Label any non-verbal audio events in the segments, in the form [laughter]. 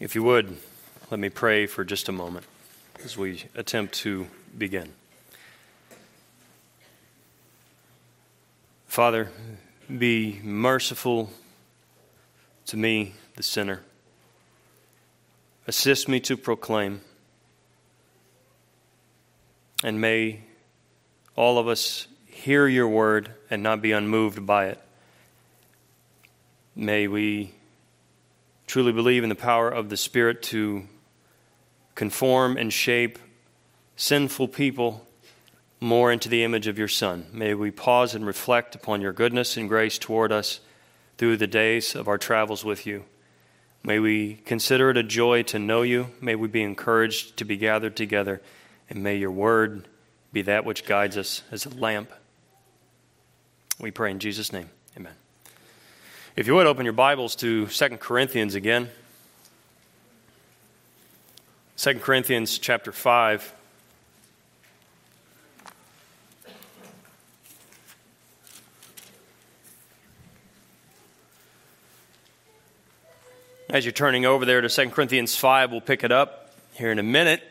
If you would, let me pray for just a moment as we attempt to begin. Father, be merciful to me, the sinner. Assist me to proclaim. And may all of us hear your word and not be unmoved by it. May we truly believe in the power of the Spirit to conform and shape sinful people more into the image of your Son. May we pause and reflect upon your goodness and grace toward us through the days of our travels with you. May we consider it a joy to know you. May we be encouraged to be gathered together. And may your word be that which guides us as a lamp. We pray in Jesus' name. If you would open your Bibles to 2 Corinthians again. 2 Corinthians chapter 5. As you're turning over there to 2 Corinthians 5, we'll pick it up here in a minute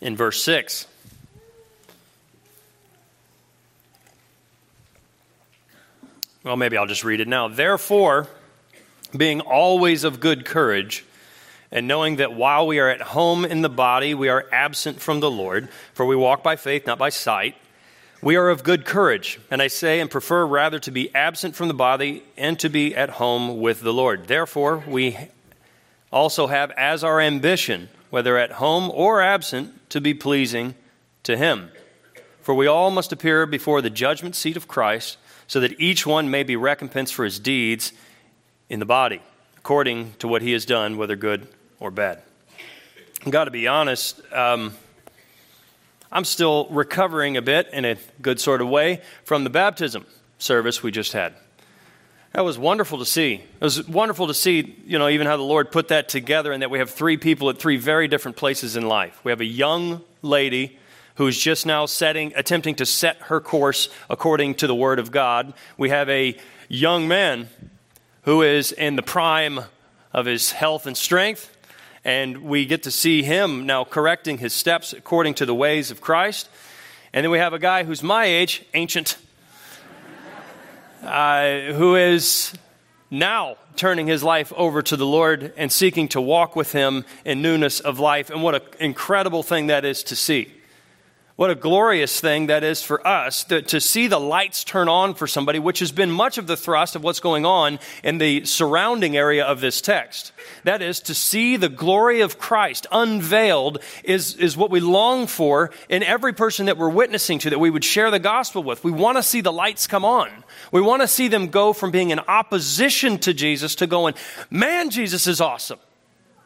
in verse 6. Well, maybe I'll just read it now. Therefore, being always of good courage, and knowing that while we are at home in the body, we are absent from the Lord, for we walk by faith, not by sight. We are of good courage, and I say and prefer rather to be absent from the body and to be at home with the Lord. Therefore, we also have as our ambition, whether at home or absent, to be pleasing to Him. For we all must appear before the judgment seat of Christ, so that each one may be recompensed for his deeds in the body, according to what he has done, whether good or bad. I've got to be honest. Um, I'm still recovering a bit in a good sort of way from the baptism service we just had. That was wonderful to see. It was wonderful to see, you know, even how the Lord put that together and that we have three people at three very different places in life. We have a young lady who's just now setting attempting to set her course according to the word of God. We have a young man who is in the prime of his health and strength and we get to see him now correcting his steps according to the ways of Christ. And then we have a guy who's my age, ancient, [laughs] uh, who is now turning his life over to the Lord and seeking to walk with him in newness of life. And what an incredible thing that is to see. What a glorious thing that is for us to, to, see the lights turn on for somebody, which has been much of the thrust of what's going on in the surrounding area of this text. That is, to see the glory of Christ unveiled is, is what we long for in every person that we're witnessing to, that we would share the gospel with. We want to see the lights come on. We want to see them go from being in opposition to Jesus to going, man, Jesus is awesome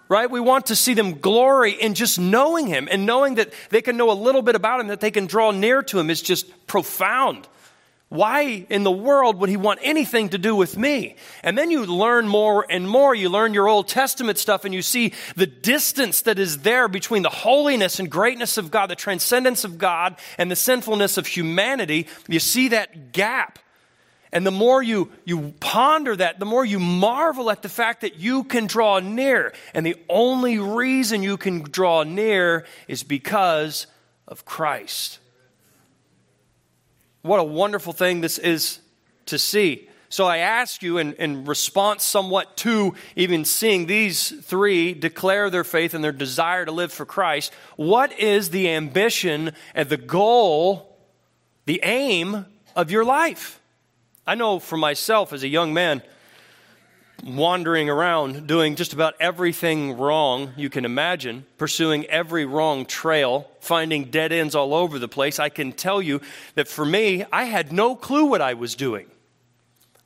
right? We want to see them glory in just knowing Him and knowing that they can know a little bit about Him, that they can draw near to Him is just profound. Why in the world would He want anything to do with me? And then you learn more and more. You learn your Old Testament stuff and you see the distance that is there between the holiness and greatness of God, the transcendence of God, and the sinfulness of humanity. You see that gap. And the more you, you ponder that, the more you marvel at the fact that you can draw near. And the only reason you can draw near is because of Christ. What a wonderful thing this is to see. So I ask you, in, in response somewhat to even seeing these three declare their faith and their desire to live for Christ, what is the ambition and the goal, the aim of your life? I know for myself as a young man, wandering around doing just about everything wrong you can imagine, pursuing every wrong trail, finding dead ends all over the place, I can tell you that for me, I had no clue what I was doing.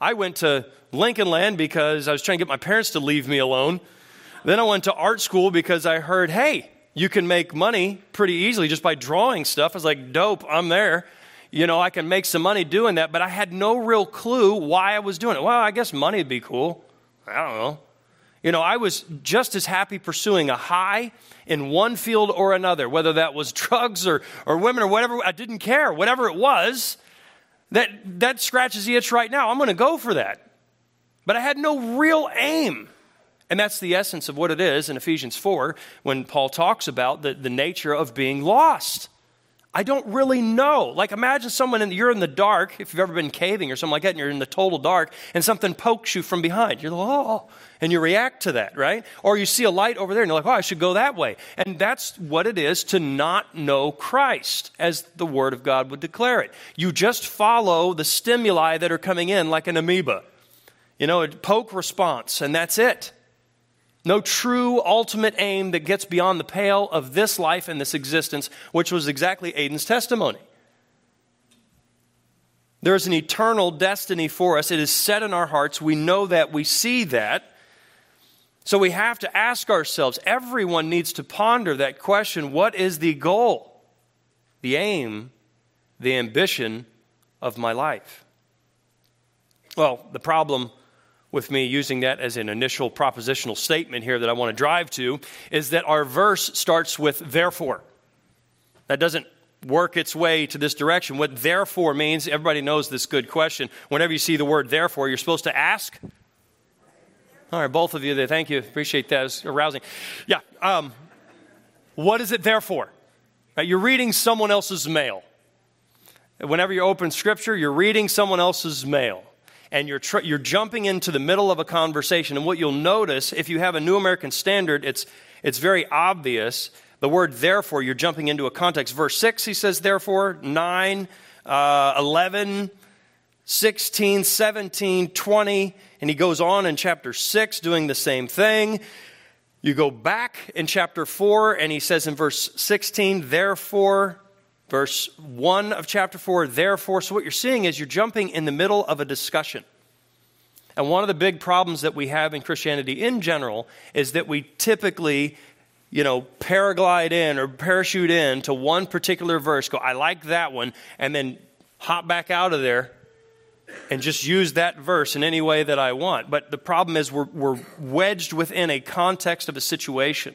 I went to Lincoln Land because I was trying to get my parents to leave me alone. Then I went to art school because I heard, hey, you can make money pretty easily just by drawing stuff. I was like, dope, I'm there you know, I can make some money doing that, but I had no real clue why I was doing it. Well, I guess money would be cool. I don't know. You know, I was just as happy pursuing a high in one field or another, whether that was [laughs] drugs or, or women or whatever. I didn't care. Whatever it was, that, that scratches the itch right now. I'm going to go for that. But I had no real aim. And that's the essence of what it is in Ephesians 4 when Paul talks about the, the nature of being lost. I don't really know. Like, imagine someone, you're in the dark, if you've ever been caving or something like that, and you're in the total dark, and something pokes you from behind. You're like, oh, and you react to that, right? Or you see a light over there, and you're like, oh, I should go that way. And that's what it is to not know Christ, as the Word of God would declare it. You just follow the stimuli that are coming in like an amoeba. You know, a poke response, and that's it. No true ultimate aim that gets beyond the pale of this life and this existence, which was exactly Aiden's testimony. There is an eternal destiny for us. It is set in our hearts. We know that. We see that. So we have to ask ourselves everyone needs to ponder that question what is the goal, the aim, the ambition of my life? Well, the problem with me using that as an initial propositional statement here that I want to drive to is that our verse starts with therefore. That doesn't work its way to this direction. What therefore means, everybody knows this good question. Whenever you see the word therefore, you're supposed to ask. All right, both of you there, thank you. Appreciate that. It's arousing. Yeah. Um, what is it therefore? Right, you're reading someone else's mail. Whenever you open scripture, you're reading someone else's mail and you're, tr- you're jumping into the middle of a conversation. And what you'll notice, if you have a New American Standard, it's, it's very obvious. The word therefore, you're jumping into a context. Verse 6, he says therefore, 9, uh, 11, 16, 17, 20, and he goes on in chapter 6 doing the same thing. You go back in chapter 4, and he says in verse 16, therefore, Verse 1 of chapter 4, therefore. So, what you're seeing is you're jumping in the middle of a discussion. And one of the big problems that we have in Christianity in general is that we typically, you know, paraglide in or parachute in to one particular verse, go, I like that one, and then hop back out of there and just use that verse in any way that I want. But the problem is we're, we're wedged within a context of a situation.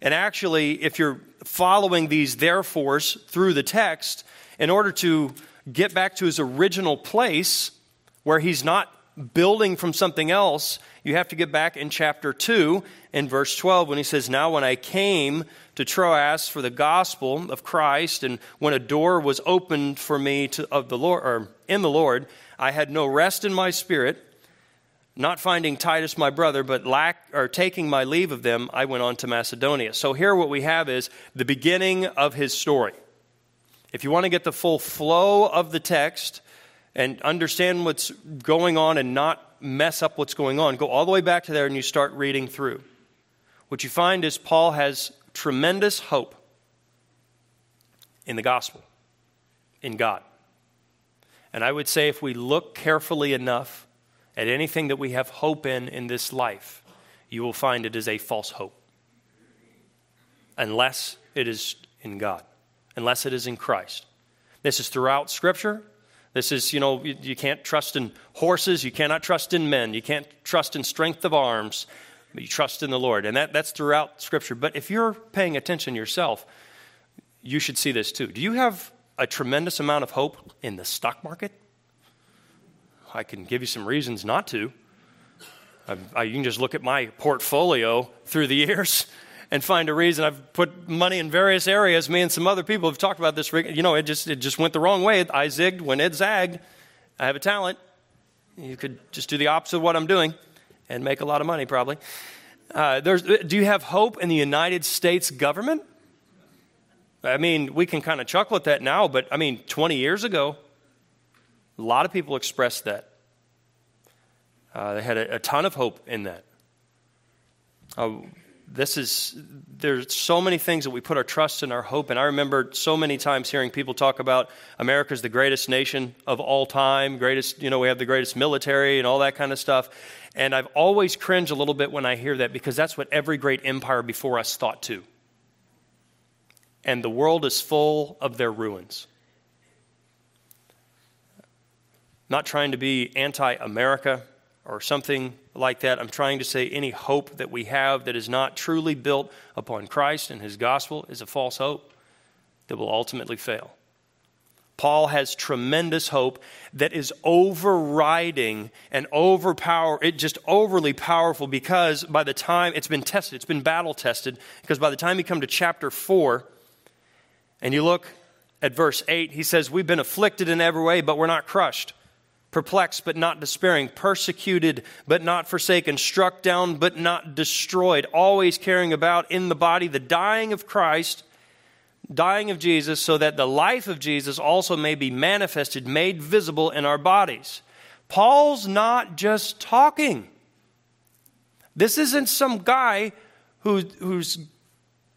And actually, if you're following these therefores through the text, in order to get back to his original place where he's not building from something else, you have to get back in chapter 2 in verse 12 when he says, Now when I came to Troas for the gospel of Christ, and when a door was opened for me to, of the Lord, or in the Lord, I had no rest in my spirit not finding Titus my brother, but lack or taking my leave of them, I went on to Macedonia. So here what we have is the beginning of his story. If you want to get the full flow of the text and understand what's going on and not mess up what's going on, go all the way back to there and you start reading through. What you find is Paul has tremendous hope in the gospel, in God. And I would say if we look carefully enough, at anything that we have hope in in this life, you will find it is a false hope. Unless it is in God, unless it is in Christ. This is throughout Scripture. This is, you know, you, you can't trust in horses, you cannot trust in men, you can't trust in strength of arms, but you trust in the Lord. And that, that's throughout Scripture. But if you're paying attention yourself, you should see this too. Do you have a tremendous amount of hope in the stock market? I can give you some reasons not to. I, I, you can just look at my portfolio through the years [laughs] and find a reason. I've put money in various areas. Me and some other people have talked about this. You know, it just, it just went the wrong way. I zigged when it zagged. I have a talent. You could just do the opposite of what I'm doing and make a lot of money, probably. Uh, do you have hope in the United States government? I mean, we can kind of chuckle at that now, but I mean, 20 years ago, a lot of people expressed that. Uh, they had a, a, ton of hope in that. Uh, this is there's so many things that we put our trust and our hope in. I remember so many times hearing people talk about America's the greatest nation of all time, greatest, you know, we have the greatest military and all that kind of stuff. And I've always cringed a little bit when I hear that because that's what every great empire before us thought too. And the world is full of their ruins not trying to be anti America or something like that. I'm trying to say any hope that we have that is not truly built upon Christ and his gospel is a false hope that will ultimately fail. Paul has tremendous hope that is overriding and overpower it just overly powerful because by the time it's been tested, it's been battle tested, because by the time you come to chapter 4 and you look at verse 8, he says, We've been afflicted in every way, but we're not crushed perplexed but not despairing, persecuted but not forsaken, struck down but not destroyed, always carrying about in the body the dying of Christ, dying of Jesus, so that the life of Jesus also may be manifested, made visible in our bodies. Paul's not just talking. This isn't some guy who, who's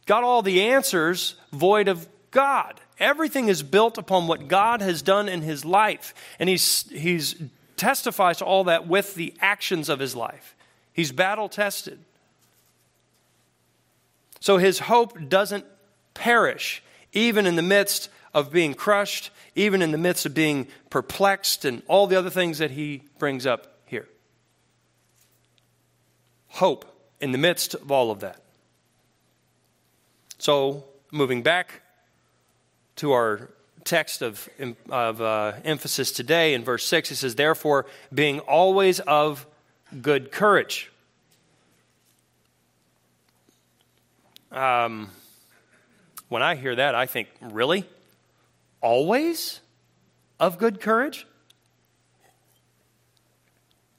got all the answers void of God. Everything is built upon what God has done in his life. And he's, he's testifies to all that with the actions of his life. He's battle tested. So his hope doesn't perish, even in the midst of being crushed, even in the midst of being perplexed, and all the other things that he brings up here. Hope in the midst of all of that. So, moving back to our text of, of uh, emphasis today in verse 6, it says, Therefore, being always of good courage. Um, when I hear that, I think, really? Always of good courage?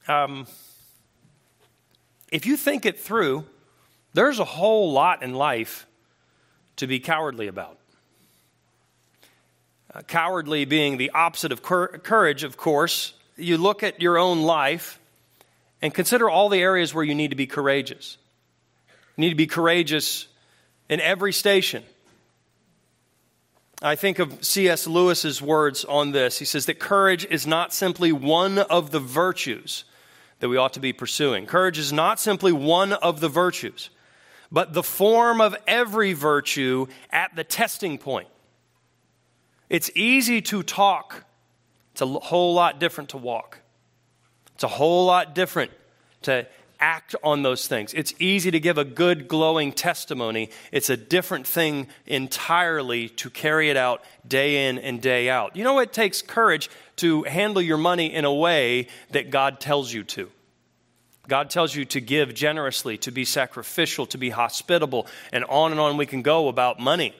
Um, if you think it through, there's a whole lot in life to be cowardly about. Cowardly being the opposite of courage, of course. You look at your own life and consider all the areas where you need to be courageous. You need to be courageous in every station. I think of C.S. Lewis's words on this. He says that courage is not simply one of the virtues that we ought to be pursuing. Courage is not simply one of the virtues, but the form of every virtue at the testing point. It's easy to talk, it's a whole lot different to walk. It's a whole lot different to act on those things. It's easy to give a good, glowing testimony. It's a different thing entirely to carry it out day in and day out. You know, it takes courage to handle your money in a way that God tells you to. God tells you to give generously, to be sacrificial, to be hospitable, and on and on we can go about money.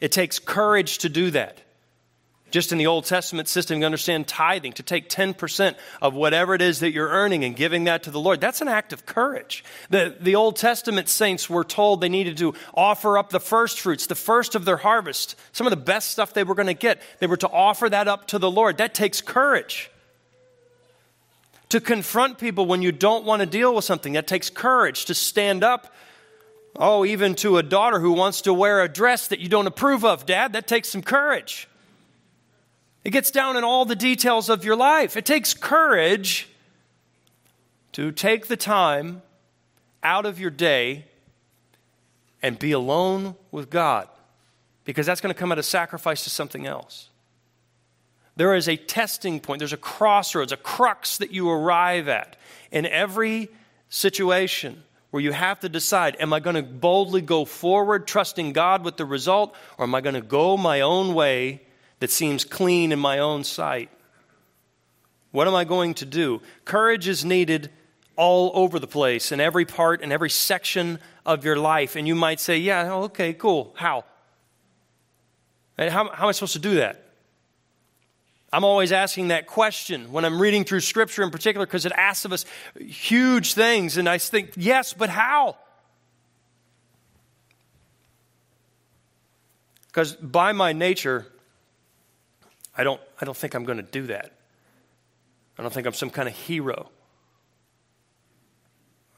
It takes courage to do that. Just in the Old Testament system, you understand tithing, to take 10% of whatever it is that you're earning and giving that to the Lord. That's an act of courage. The, the Old Testament saints were told they needed to offer up the first fruits, the first of their harvest, some of the best stuff they were going to get. They were to offer that up to the Lord. That takes courage. To confront people when you don't want to deal with something, that takes courage. To stand up Oh, even to a daughter who wants to wear a dress that you don't approve of, Dad, that takes some courage. It gets down in all the details of your life. It takes courage to take the time out of your day and be alone with God because that's going to come at a sacrifice to something else. There is a testing point, there's a crossroads, a crux that you arrive at in every situation where you have to decide am I going to boldly go forward, trusting God with the result, or am I going to go my own way that seems clean in my own sight? What am I going to do? Courage is needed all over the place, in every part, in every section of your life. And you might say, Yeah, oh, okay, cool. How? How, how am I supposed to do that? I'm always asking that question when I'm reading through Scripture in particular because it asks of us huge things. And I think, yes, but how? Because by my nature, I don't, I don't think I'm going to do that. I don't think I'm some kind of hero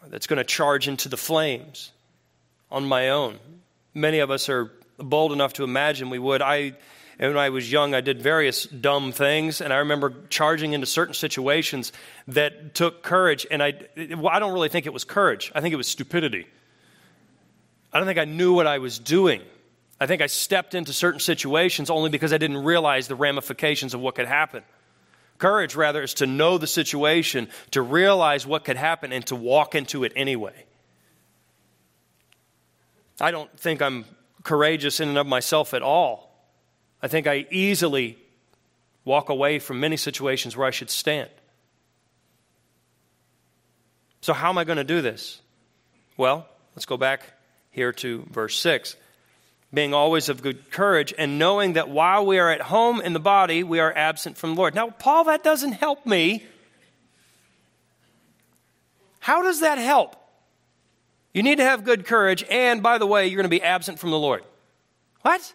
that's going to charge into the flames on my own. Many of us are bold enough to imagine we would. I, when I was young, I did various dumb things, and I remember charging into certain situations that took courage. And I, well, I don't really think it was courage. I think it was stupidity. I don't think I knew what I was doing. I think I stepped into certain situations only because I didn't realize the ramifications of what could happen. Courage, rather, is to know the situation, to realize what could happen, and to walk into it anyway. I don't think I'm courageous in and of myself at all. I think I easily walk away from many situations where I should stand. So, how am I going to do this? Well, let's go back here to verse 6. Being always of good courage and knowing that while we are at home in the body, we are absent from the Lord. Now, Paul, that doesn't help me. How does that help? You need to have good courage, and by the way, you're going to be absent from the Lord. What?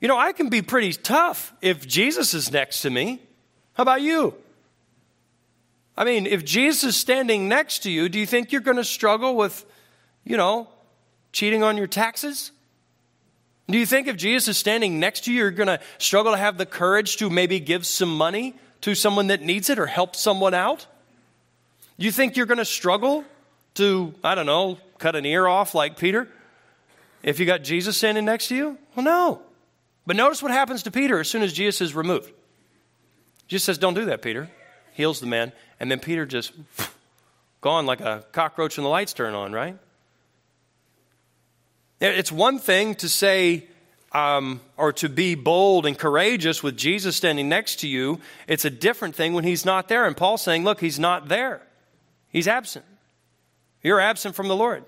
You know, I can be pretty tough if Jesus is next to me. How about you? I mean, if Jesus is standing next to you, do you think you're going to struggle with, you know, cheating on your taxes? Do you think if Jesus is standing next to you, you're going to struggle to have the courage to maybe give some money to someone that needs it or help someone out? Do you think you're going to struggle to, I don't know, cut an ear off like Peter if you got Jesus standing next to you? Well, no. But notice what happens to Peter as soon as Jesus is removed. Jesus says, Don't do that, Peter. Heals the man. And then Peter just [sniffs] gone like a cockroach when the lights turn on, right? It's one thing to say, um, or to be bold and courageous with Jesus standing next to you. It's a different thing when he's not there. And Paul's saying, Look, he's not there, he's absent. You're absent from the Lord.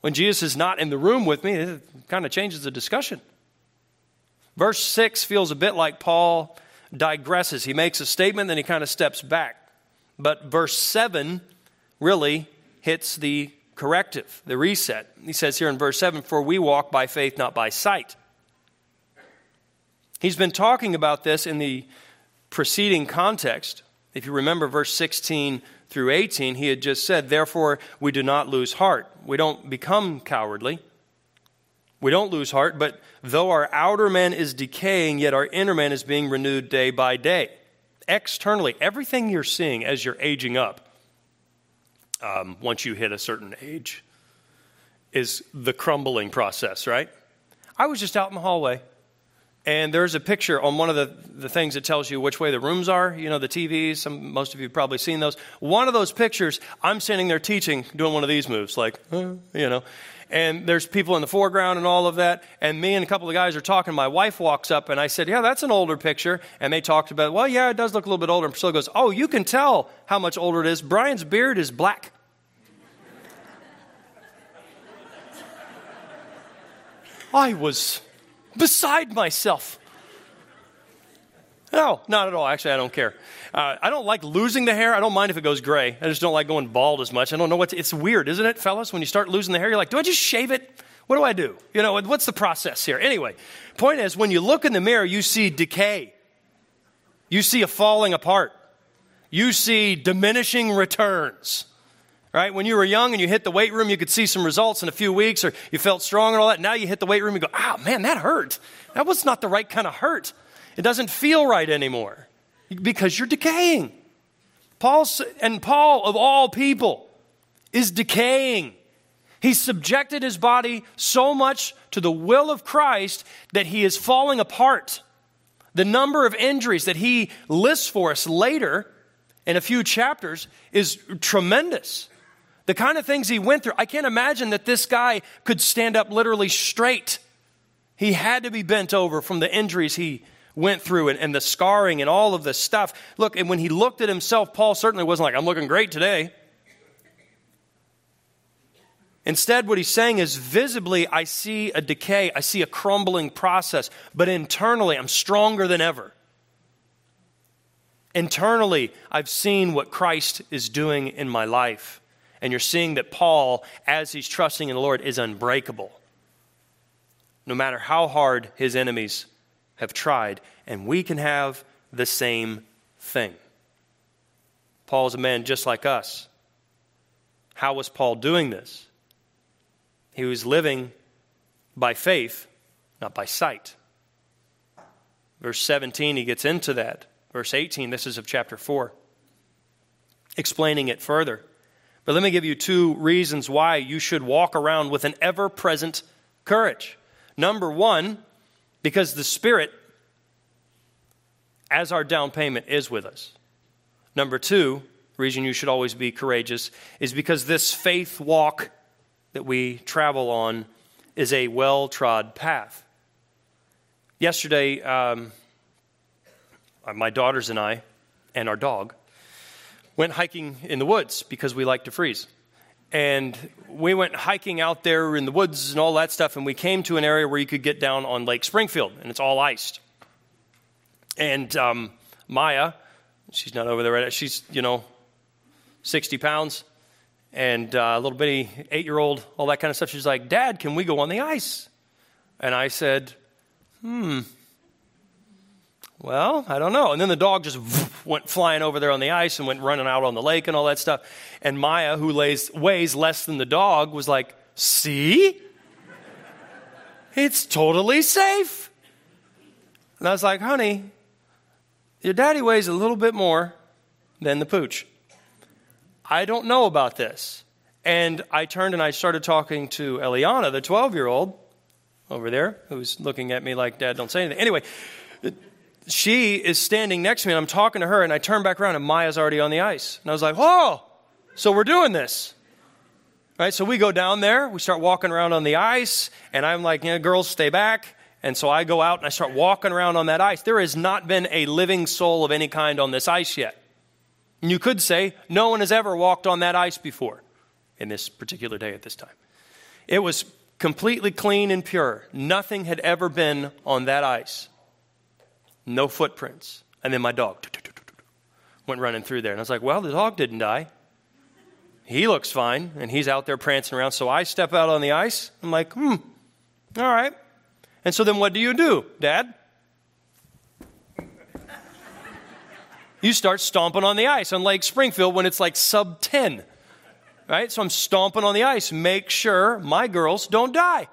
When Jesus is not in the room with me, it kind of changes the discussion. Verse 6 feels a bit like Paul digresses. He makes a statement, then he kind of steps back. But verse 7 really hits the corrective, the reset. He says here in verse 7 For we walk by faith, not by sight. He's been talking about this in the preceding context. If you remember verse 16 through 18, he had just said, Therefore, we do not lose heart. We don't become cowardly. We don't lose heart, but though our outer man is decaying, yet our inner man is being renewed day by day. Externally, everything you're seeing as you're aging up, um, once you hit a certain age, is the crumbling process, right? I was just out in the hallway, and there's a picture on one of the, the things that tells you which way the rooms are. You know, the TVs, some, most of you have probably seen those. One of those pictures, I'm standing there teaching, doing one of these moves, like, you know and there's people in the foreground and all of that. And me and a couple of guys are talking. My wife walks up and I said, Yeah, that's an older picture. And they talked about, Well, yeah, it does look a little bit older. And Priscilla goes, Oh, you can tell how much older it is. Brian's beard is black. I was beside myself. No, not at all. Actually, I don't care. Uh, I don't like losing the hair. I don't mind if it goes gray. I just don't like going bald as much. I don't know what it's weird, isn't it, fellas? When you start losing the hair, you're like, do I just shave it? What do I do? You know, what's the process here? Anyway, point is, when you look in the mirror, you see decay. You see a falling apart. You see diminishing returns. Right? When you were young and you hit the weight room, you could see some results in a few weeks, or you felt strong and all that. Now you hit the weight room, you go, oh man, that hurt. That was not the right kind of hurt. It doesn't feel right anymore because you're decaying. Paul and Paul of all people is decaying. He's subjected his body so much to the will of Christ that he is falling apart. The number of injuries that he lists for us later in a few chapters is tremendous. The kind of things he went through, I can't imagine that this guy could stand up literally straight. He had to be bent over from the injuries he went through and, and the scarring and all of this stuff. Look, and when he looked at himself, Paul certainly wasn't like, I'm looking great today. Instead, what he's saying is visibly, I see a decay, I see a crumbling process, but internally, I'm stronger than ever. Internally, I've seen what Christ is doing in my life. And you're seeing that Paul, as he's trusting in the Lord, is unbreakable. No matter how hard his enemies have tried, and we can have the same thing. Paul is a man just like us. How was Paul doing this? He was living by faith, not by sight. Verse 17, he gets into that. Verse 18, this is of chapter 4, explaining it further. But let me give you two reasons why you should walk around with an ever present courage. Number one, because the Spirit, as our down payment, is with us. Number two, reason you should always be courageous is because this faith walk that we travel on is a well trod path. Yesterday, um, my daughters and I, and our dog, went hiking in the woods because we like to freeze. And we went hiking out there in the woods and all that stuff, and we came to an area where you could get down on Lake Springfield, and it's all iced. And um, Maya, she's not over there right now, she's, you know, 60 pounds, and uh, a little bitty eight year old, all that kind of stuff. She's like, Dad, can we go on the ice? And I said, Hmm, well, I don't know. And then the dog just went flying over there on the ice and went running out on the lake and all that stuff. And Maya, who lays, weighs less than the dog, was like, See? It's totally safe. And I was like, Honey, your daddy weighs a little bit more than the pooch. I don't know about this. And I turned and I started talking to Eliana, the 12 year old over there, who's looking at me like, Dad, don't say anything. Anyway, she is standing next to me and I'm talking to her and I turn back around and Maya's already on the ice. And I was like, "Oh, so we're doing this. Right? So we go down there, we start walking around on the ice, and I'm like, yeah, girls, stay back. And so I go out and I start walking around on that ice. There has not been a living soul of any kind on this ice yet. And you could say, no one has ever walked on that ice before in this particular day at this time. It was completely clean and pure. Nothing had ever been on that ice no footprints. And then my dog went running through there. And I was like, well, the dog didn't die. He looks fine, and he's out there prancing around. So I step out on the ice. I'm like, hmm, all right. And so then what do you do, Dad? You start stomping on the ice on Lake Springfield when it's like sub 10. Right? So I'm stomping on the ice. Make sure my girls don't die.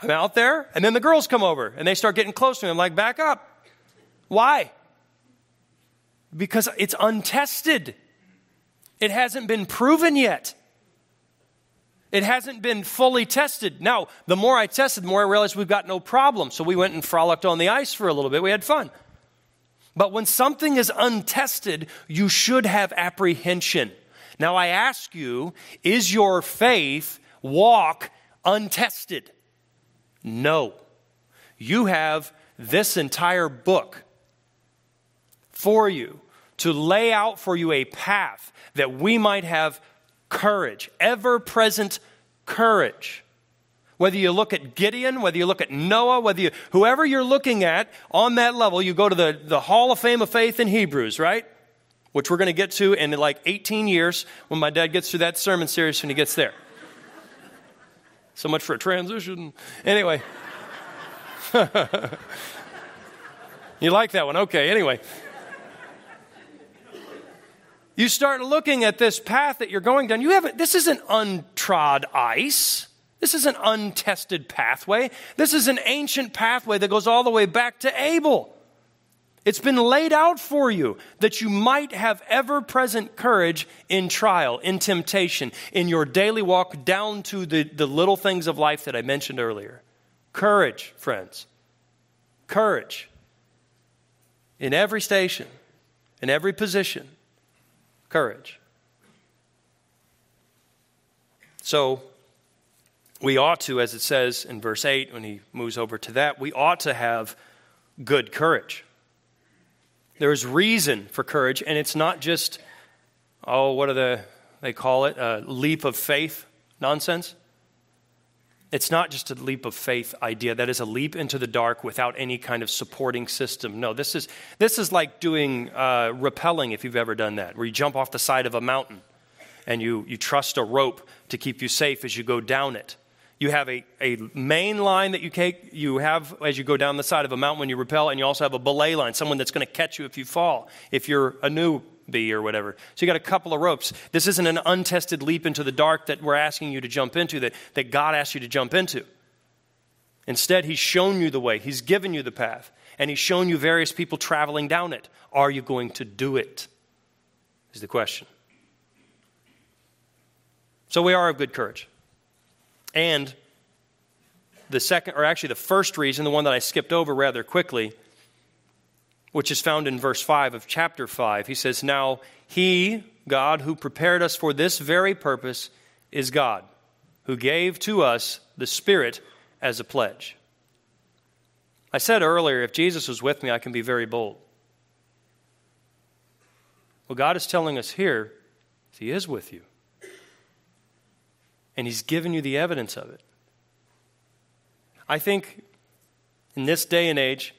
I'm out there, and then the girls come over and they start getting close to me. I'm like, back up. Why? Because it's untested. It hasn't been proven yet. It hasn't been fully tested. Now, the more I tested, the more I realized we've got no problem. So we went and frolicked on the ice for a little bit. We had fun. But when something is untested, you should have apprehension. Now, I ask you, is your faith walk untested? No. You have this entire book for you to lay out for you a path that we might have courage, ever present courage. Whether you look at Gideon, whether you look at Noah, whether you, whoever you're looking at on that level, you go to the, the Hall of Fame of Faith in Hebrews, right? Which we're going to get to in like 18 years when my dad gets through that sermon series when he gets there. So much for a transition. Anyway. [laughs] you like that one? Okay, anyway. You start looking at this path that you're going down. You haven't, this isn't untrod ice. This is an untested pathway. This is an ancient pathway that goes all the way back to Abel. It's been laid out for you that you might have ever present courage in trial, in temptation, in your daily walk down to the, the little things of life that I mentioned earlier. Courage, friends. Courage. In every station, in every position. Courage. So, we ought to, as it says in verse 8, when he moves over to that, we ought to have good courage. There is reason for courage, and it's not just, oh, what are the, they call it, a leap of faith nonsense. It's not just a leap of faith idea. That is a leap into the dark without any kind of supporting system. No, this is, this is like doing uh, rappelling, if you've ever done that, where you jump off the side of a mountain and you, you trust a rope to keep you safe as you go down it. You have a, a main line that you take, you have as you go down the side of a mountain when you rappel, and you also have a belay line, someone that's going to catch you if you fall, if you're a newbie or whatever. So you got a couple of ropes. This isn't an untested leap into the dark that we're asking you to jump into, that, that God asked you to jump into. Instead, He's shown you the way, He's given you the path, and He's shown you various people traveling down it. Are you going to do it? Is the question. So we are of good courage. And the second, or actually the first reason, the one that I skipped over rather quickly, which is found in verse 5 of chapter 5, he says, Now he, God, who prepared us for this very purpose, is God, who gave to us the Spirit as a pledge. I said earlier, if Jesus was with me, I can be very bold. Well, God is telling us here He is with you. And He's given you the evidence of it. I think in this day and age,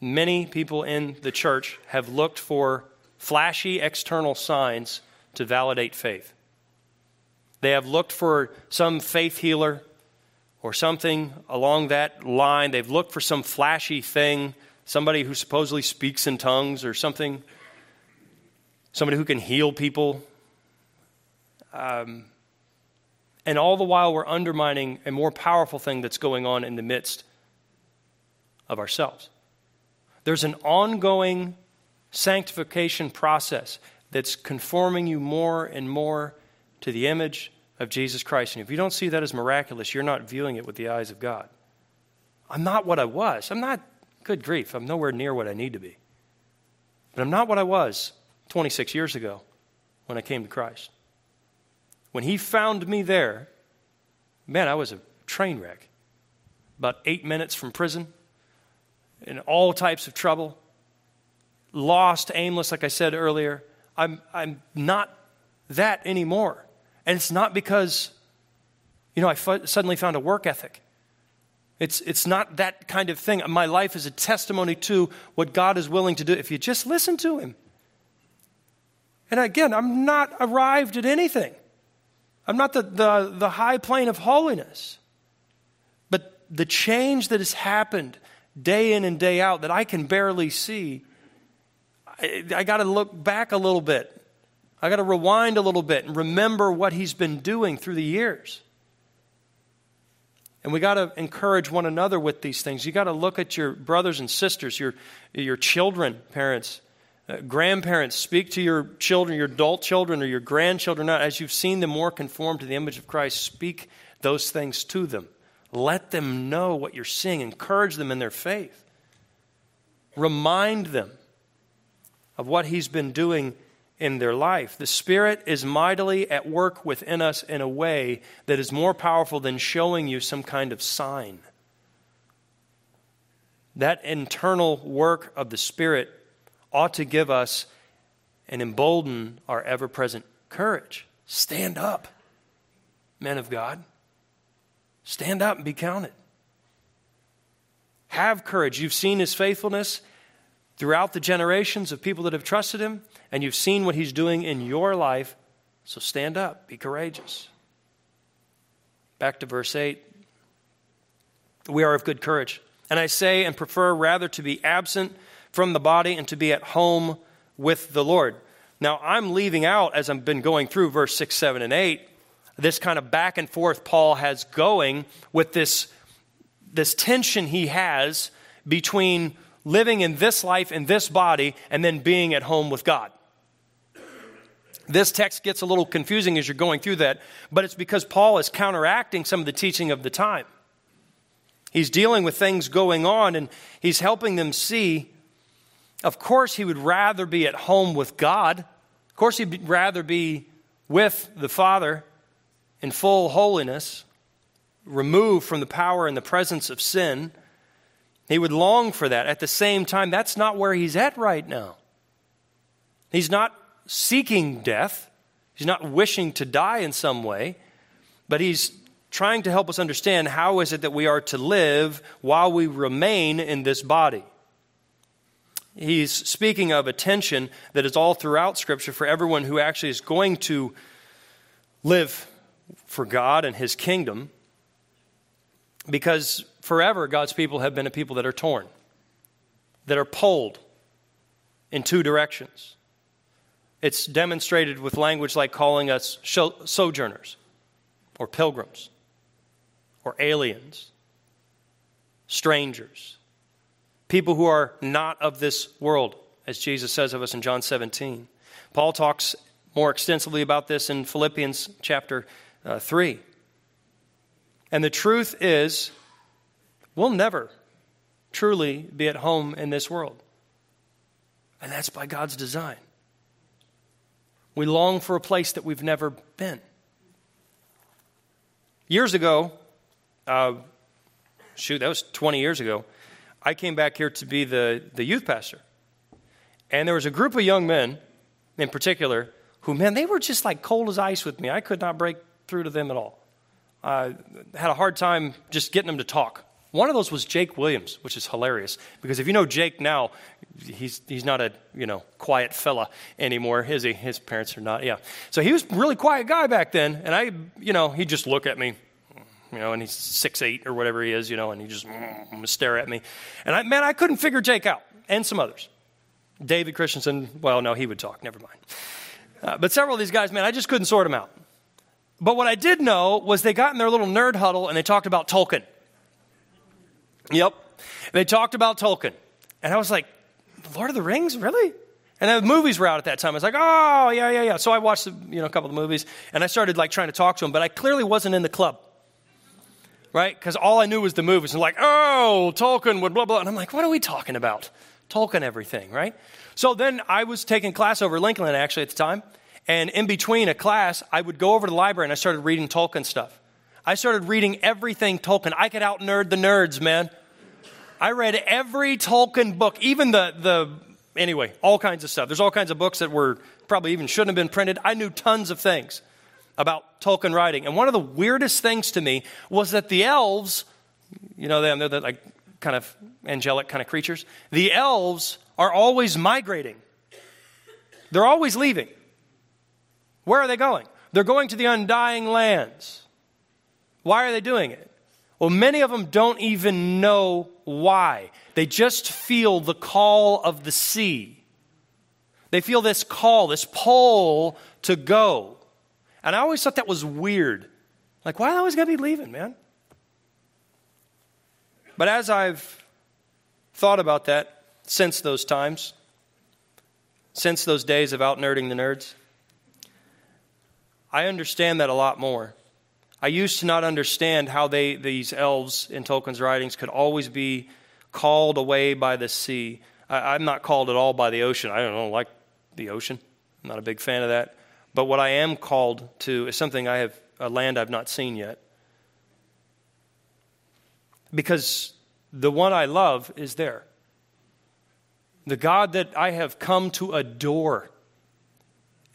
many people in the church have looked for flashy external signs to validate faith. They have looked for some faith healer or something along that line. They've looked for some flashy thing, somebody who supposedly speaks in tongues or something, somebody who can heal people. Um, and all the while, we're undermining a more powerful thing that's going on in the midst of ourselves. There's an ongoing sanctification process that's conforming you more and more to the image of Jesus Christ. And if you don't see that as miraculous, you're not viewing it with the eyes of God. I'm not what I was. I'm not, good grief, I'm nowhere near what I need to be. But I'm not what I was 26 years ago when I came to Christ. When He found me there, man, I was a train wreck. About eight minutes from prison, in all types of trouble, lost, aimless, like I said earlier. I'm, I'm not that anymore. And it's not because, you know, I suddenly found a work ethic. It's, it's not that kind of thing. My life is a testimony to what God is willing to do if you just listen to Him. And again, I'm not arrived at anything. I'm not the, the, the high plane of holiness. But the change that has happened day in and day out that I can barely see, I, I got to look back a little bit. I got to rewind a little bit and remember what he's been doing through the years. And we got to encourage one another with these things. You got to look at your brothers and sisters, your, your children, parents, uh, grandparents. Speak to your children, your adult children, or your grandchildren. As you've seen them more conform to the image of Christ, speak those things to them. Let them know what you're seeing. Encourage them in their faith. Remind them of what He's been doing in their life. The Spirit is mightily at work within us in a way that is more powerful than showing you some kind of sign. That internal work of the Spirit ought to give us and embolden our ever present courage. Stand up, men of God. Stand up and be counted. Have courage. You've seen his faithfulness throughout the generations of people that have trusted him, and you've seen what he's doing in your life. So stand up, be courageous. Back to verse 8. We are of good courage. And I say and prefer rather to be absent from the body and to be at home with the Lord. Now, I'm leaving out, as I've been going through verse 6, 7, and 8, this kind of back and forth Paul has going with this, this tension he has between living in this life, in this body, and then being at home with God. This text gets a little confusing as you're going through that, but it's because Paul is counteracting some of the teaching of the time. He's dealing with things going on and he's helping them see. Of course, he would rather be at home with God. Of course, he'd rather be with the Father in full holiness, removed from the power and the presence of sin. He would long for that. At the same time, that's not where he's at right now. He's not seeking death, he's not wishing to die in some way, but he's trying to help us understand how is it that we are to live while we remain in this body. He's speaking of a tension that is all throughout Scripture for everyone who actually is going to live for God and His kingdom because forever God's people have been a people that are torn, that are pulled in two directions. It's demonstrated with language like calling us sojourners or pilgrims or aliens, strangers, people who are not of this world, as Jesus says of us in John 17. Paul talks more extensively about this in Philippians chapter uh, 3. And the truth is, we'll never truly be at home in this world. And that's by God's design. We long for a place that we've never been. Years ago, uh, shoot, that was 20 years ago, I came back here to be the, the youth pastor. And there was a group of young men in particular who, man, they were just like cold as ice with me. I could not break through to them at all. I had a hard time just getting them to talk. One of those was Jake Williams, which is hilarious because if you know Jake now, he's, he's not a you know quiet fella anymore, is he? His parents are not. Yeah, so he was really quiet guy back then, and I you know he'd just look at me, you know, and he's six eight or whatever he is, you know, and he just mm, stare at me, and I man I couldn't figure Jake out, and some others. David Christensen, well no he would talk, never mind. Uh, but several of these guys, man, I just couldn't sort them out. But what I did know was they got in their little nerd huddle and they talked about Tolkien. Yep. They talked about Tolkien. And I was like, Lord of the Rings? Really? And the movies were out at that time. I was like, oh, yeah, yeah, yeah. So I watched, you know, a couple of the movies, and I started, like, trying to talk to them, but I clearly wasn't in the club, right? Because all I knew was the movies. And like, oh, Tolkien would blah, blah. And I'm like, what are we talking about? Tolkien everything, right? So then I was taking class over Lincoln, actually, at the time. And in between a class, I would go over to the library and I started reading Tolkien stuff. I started reading everything Tolkien. I could out nerd the nerds, man. I read every Tolkien book, even the, the, anyway, all kinds of stuff. There's all kinds of books that were probably even shouldn't have been printed. I knew tons of things about Tolkien writing. And one of the weirdest things to me was that the elves, you know them, they're the, like kind of angelic kind of creatures. The elves are always migrating. They're always leaving. Where are they going? They're going to the undying lands. Why are they doing it? Well, many of them don't even know why. They just feel the call of the sea. They feel this call, this pull to go. And I always thought that was weird. Like, why are they always going to be leaving, man? But as I've thought about that since those times, since those days of out nerding the nerds, I understand that a lot more. I used to not understand how they, these elves in Tolkien's writings could always be called away by the sea. I, am not called at all by the ocean. I don't know, like the ocean. I'm not a big fan of that. But what I am called to is something I have, a land I've not seen yet. Because the one I love is there. The God that I have come to adore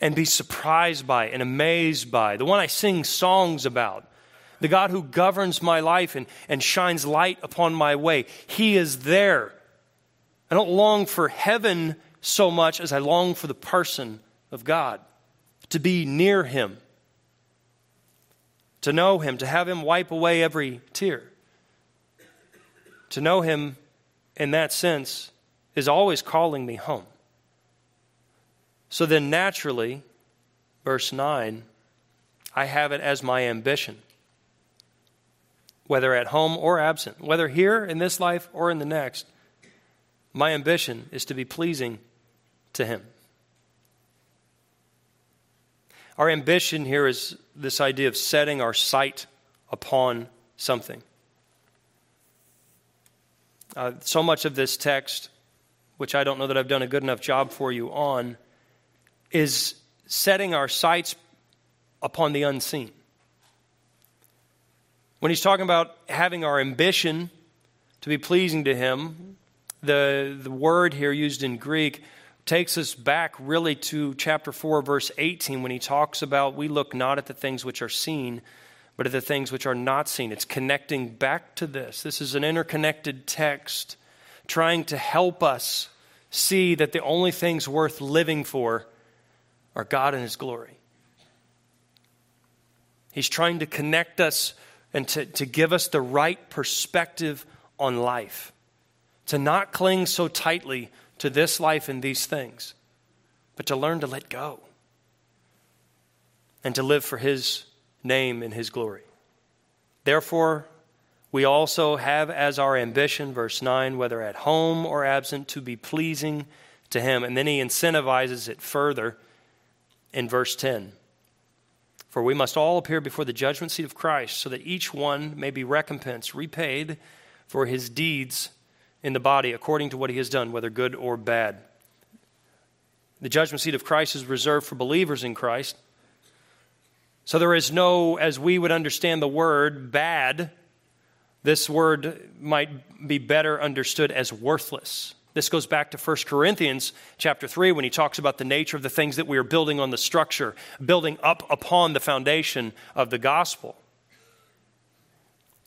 and be surprised by and amazed by, the one I sing songs about, the God who governs my life and, and shines light upon my way. He is there. I don't long for heaven so much as I long for the person of God, to be near Him, to know Him, to have Him wipe away every tear. To know Him in that sense is always calling me home. So then, naturally, verse 9, I have it as my ambition, whether at home or absent, whether here in this life or in the next. My ambition is to be pleasing to Him. Our ambition here is this idea of setting our sight upon something. Uh, so much of this text, which I don't know that I've done a good enough job for you on, is setting our sights upon the unseen. When he's talking about having our ambition to be pleasing to him, the, the word here used in Greek takes us back really to chapter 4, verse 18, when he talks about we look not at the things which are seen, but at the things which are not seen. It's connecting back to this. This is an interconnected text trying to help us see that the only things worth living for are God and His glory. He's trying to connect us and to, to give us the right perspective on life, to not cling so tightly to this life and these things, but to learn to let go and to live for His name and His glory. Therefore, we also have as our ambition, verse 9, whether at home or absent, to be pleasing to Him. And then He incentivizes it further in verse 10. For we must all appear before the judgment seat of Christ, so that each one may be recompensed, repaid for his deeds in the body according to what he has done, whether good or bad. The judgment seat of Christ is reserved for believers in Christ. So there is no, as we would understand the word, bad This word might be better understood as worthless. This goes back to 1 Corinthians chapter 3 when he talks about the nature of the things that we are building on the structure, building up upon the foundation of the gospel.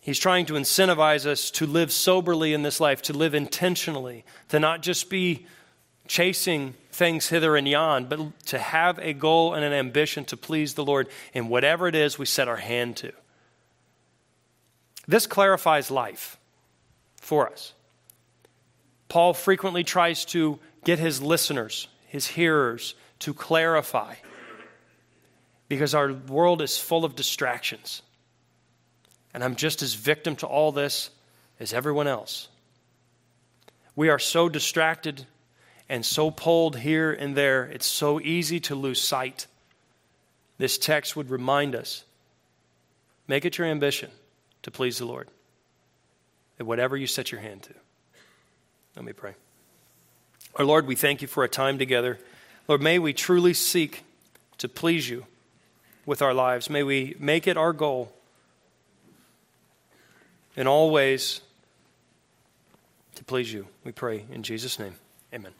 He's trying to incentivize us to live soberly in this life, to live intentionally, to not just be chasing things hither and yon, but to have a goal and an ambition to please the Lord in whatever it is we set our hand to. This clarifies life for us. Paul frequently tries to get his listeners, his hearers, to clarify because our world is full of distractions. And I'm just as victim to all this as everyone else. We are so distracted and so pulled here and there, it's so easy to lose sight. This text would remind us make it your ambition to please the Lord at whatever you set your hand to. Let me pray. Our Lord, we thank you for a time together. Lord, may we truly seek to please you with our lives. May we make it our goal in all ways to please you. We pray in Jesus' name. Amen.